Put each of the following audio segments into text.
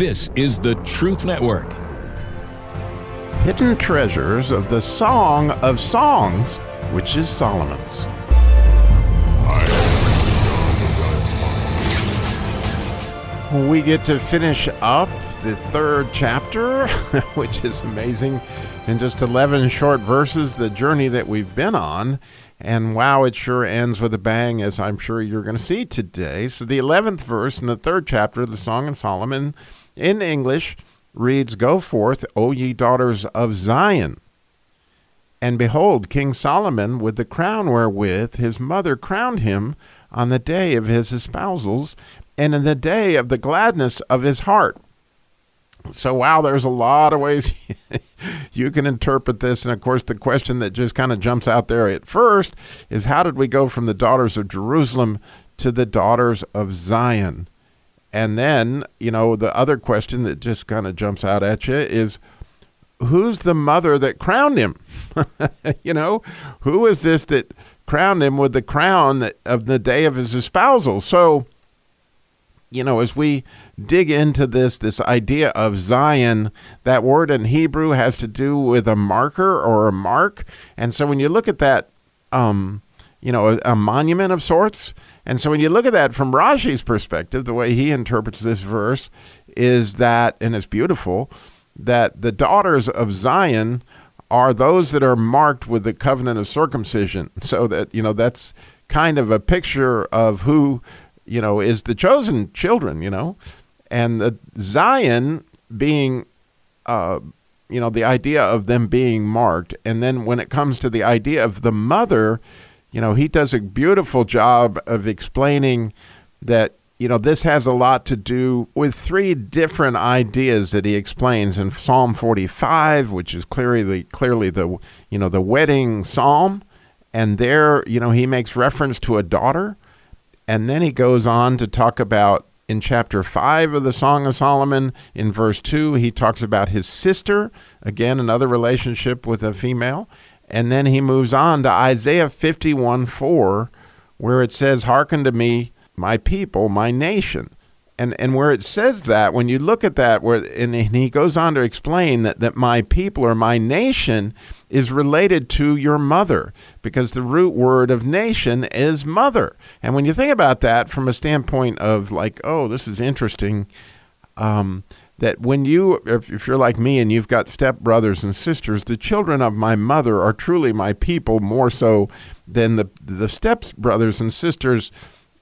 This is the Truth Network. Hidden treasures of the Song of Songs, which is Solomon's. We get to finish up the third chapter, which is amazing. In just 11 short verses, the journey that we've been on. And wow, it sure ends with a bang, as I'm sure you're going to see today. So, the 11th verse in the third chapter of the Song of Solomon in English reads Go forth, O ye daughters of Zion. And behold, King Solomon, with the crown wherewith his mother crowned him on the day of his espousals, and in the day of the gladness of his heart. So, wow, there's a lot of ways you can interpret this. And of course, the question that just kind of jumps out there at first is how did we go from the daughters of Jerusalem to the daughters of Zion? And then, you know, the other question that just kind of jumps out at you is who's the mother that crowned him? you know, who is this that crowned him with the crown that, of the day of his espousal? So, you know, as we dig into this, this idea of Zion, that word in Hebrew has to do with a marker or a mark. And so when you look at that, um, you know, a, a monument of sorts. And so when you look at that from Rashi's perspective, the way he interprets this verse is that, and it's beautiful, that the daughters of Zion are those that are marked with the covenant of circumcision. So that, you know, that's kind of a picture of who you know, is the chosen children, you know, and the Zion being, uh, you know, the idea of them being marked. And then when it comes to the idea of the mother, you know, he does a beautiful job of explaining that, you know, this has a lot to do with three different ideas that he explains in Psalm 45, which is clearly clearly the, you know, the wedding psalm. And there, you know, he makes reference to a daughter and then he goes on to talk about in chapter 5 of the Song of Solomon, in verse 2, he talks about his sister, again, another relationship with a female. And then he moves on to Isaiah 51 4, where it says, Hearken to me, my people, my nation. And, and where it says that, when you look at that, where and he goes on to explain that, that my people or my nation is related to your mother because the root word of nation is mother. And when you think about that from a standpoint of like, oh, this is interesting, um, that when you, if, if you're like me and you've got step brothers and sisters, the children of my mother are truly my people more so than the the step brothers and sisters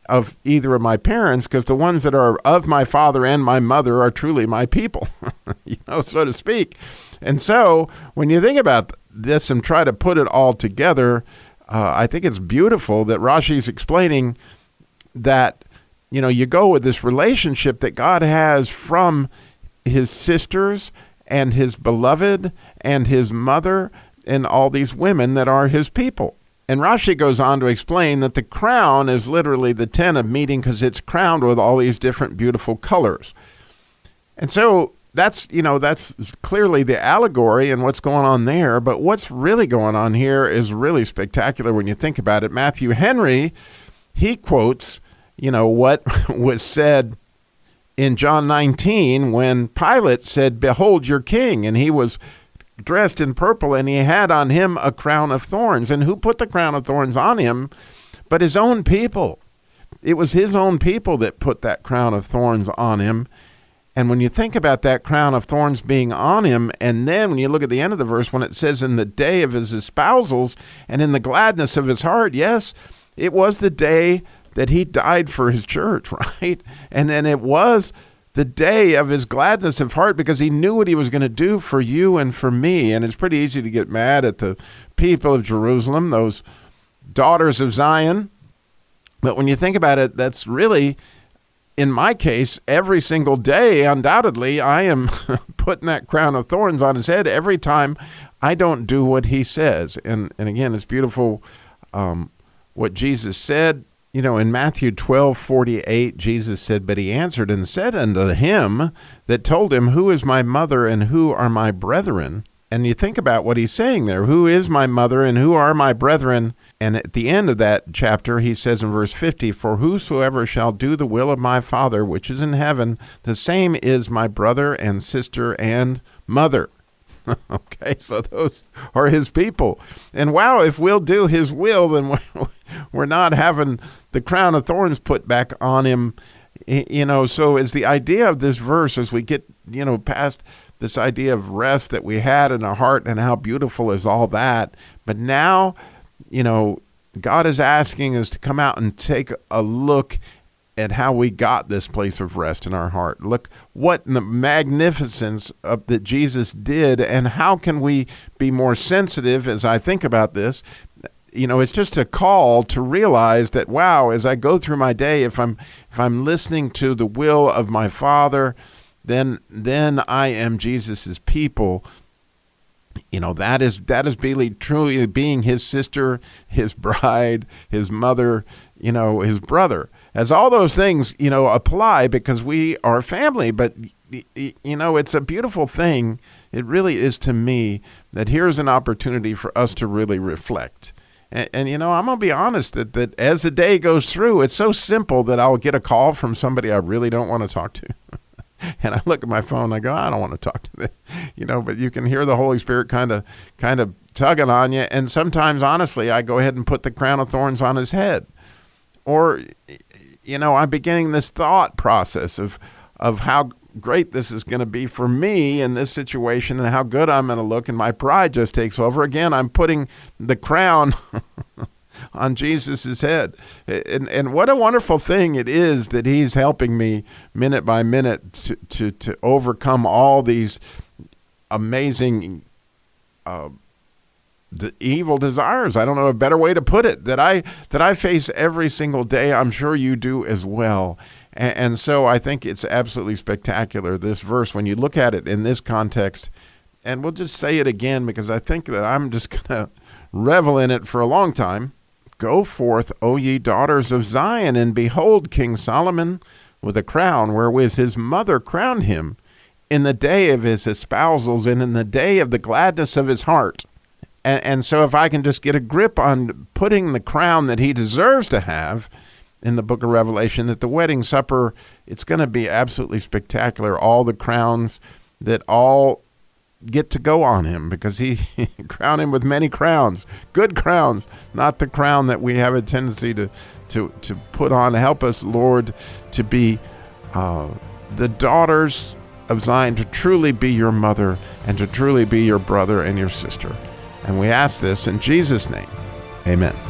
of either of my parents because the ones that are of my father and my mother are truly my people, you know, so to speak. And so when you think about this and try to put it all together, uh, I think it's beautiful that Rashi's explaining that you know you go with this relationship that God has from his sisters and his beloved and his mother and all these women that are his people. And Rashi goes on to explain that the crown is literally the tent of meeting because it's crowned with all these different beautiful colors. And so that's you know that's clearly the allegory and what's going on there but what's really going on here is really spectacular when you think about it matthew henry he quotes you know what was said in john 19 when pilate said behold your king and he was dressed in purple and he had on him a crown of thorns. And who put the crown of thorns on him? But his own people. It was his own people that put that crown of thorns on him. And when you think about that crown of thorns being on him, and then when you look at the end of the verse, when it says, In the day of his espousals and in the gladness of his heart, yes, it was the day that he died for his church, right? And then it was the day of his gladness of heart because he knew what he was going to do for you and for me. And it's pretty easy to get mad at the people of Jerusalem, those daughters of Zion. But when you think about it, that's really in my case, every single day, undoubtedly, I am putting that crown of thorns on his head every time I don't do what he says. And and again, it's beautiful um, what Jesus said. You know, in Matthew twelve forty eight, Jesus said, But he answered and said unto him that told him, Who is my mother and who are my brethren? And you think about what he's saying there. Who is my mother and who are my brethren? And at the end of that chapter, he says in verse 50 For whosoever shall do the will of my Father which is in heaven, the same is my brother and sister and mother. okay, so those are his people. And wow, if we'll do his will, then we're not having the crown of thorns put back on him. You know, so as the idea of this verse, as we get, you know, past this idea of rest that we had in our heart and how beautiful is all that, but now you know, God is asking us to come out and take a look at how we got this place of rest in our heart. Look what the magnificence of that Jesus did and how can we be more sensitive as I think about this? You know, it's just a call to realize that wow, as I go through my day if I'm if I'm listening to the will of my Father, then then I am Jesus's people. You know that is that is really truly being his sister his bride his mother you know his brother. As all those things you know apply because we are family but you know it's a beautiful thing. It really is to me that here's an opportunity for us to really reflect and, and, you know i'm going to be honest that, that as the day goes through it's so simple that i'll get a call from somebody i really don't want to talk to and I look at my phone and I go, I don't want to talk to them, you know, but you can hear the Holy Spirit kind of kind of tugging on you. And sometimes, honestly, I go ahead and put the crown of thorns on his head. Or, you know, I'm beginning this thought process of of how great this is going to be for me in this situation and how good I'm going to look. And my pride just takes over. Again, I'm putting the crown on Jesus' head. And, and what a wonderful thing it is that he's helping me minute by minute to, to, to overcome all these amazing uh, the evil desires. I don't know a better way to put it that I that I face every single day. I'm sure you do as well. And, and so I think it's absolutely spectacular this verse when you look at it in this context. And we'll just say it again because I think that I'm just going to revel in it for a long time. Go forth, O ye daughters of Zion, and behold King Solomon with a crown wherewith his mother crowned him in the day of his espousals and in the day of the gladness of his heart. And, and so, if I can just get a grip on putting the crown that he deserves to have in the book of Revelation at the wedding supper, it's going to be absolutely spectacular. All the crowns that all get to go on him because he crowned him with many crowns, good crowns, not the crown that we have a tendency to to to put on. Help us, Lord, to be uh, the daughters of Zion, to truly be your mother and to truly be your brother and your sister. And we ask this in Jesus' name. Amen.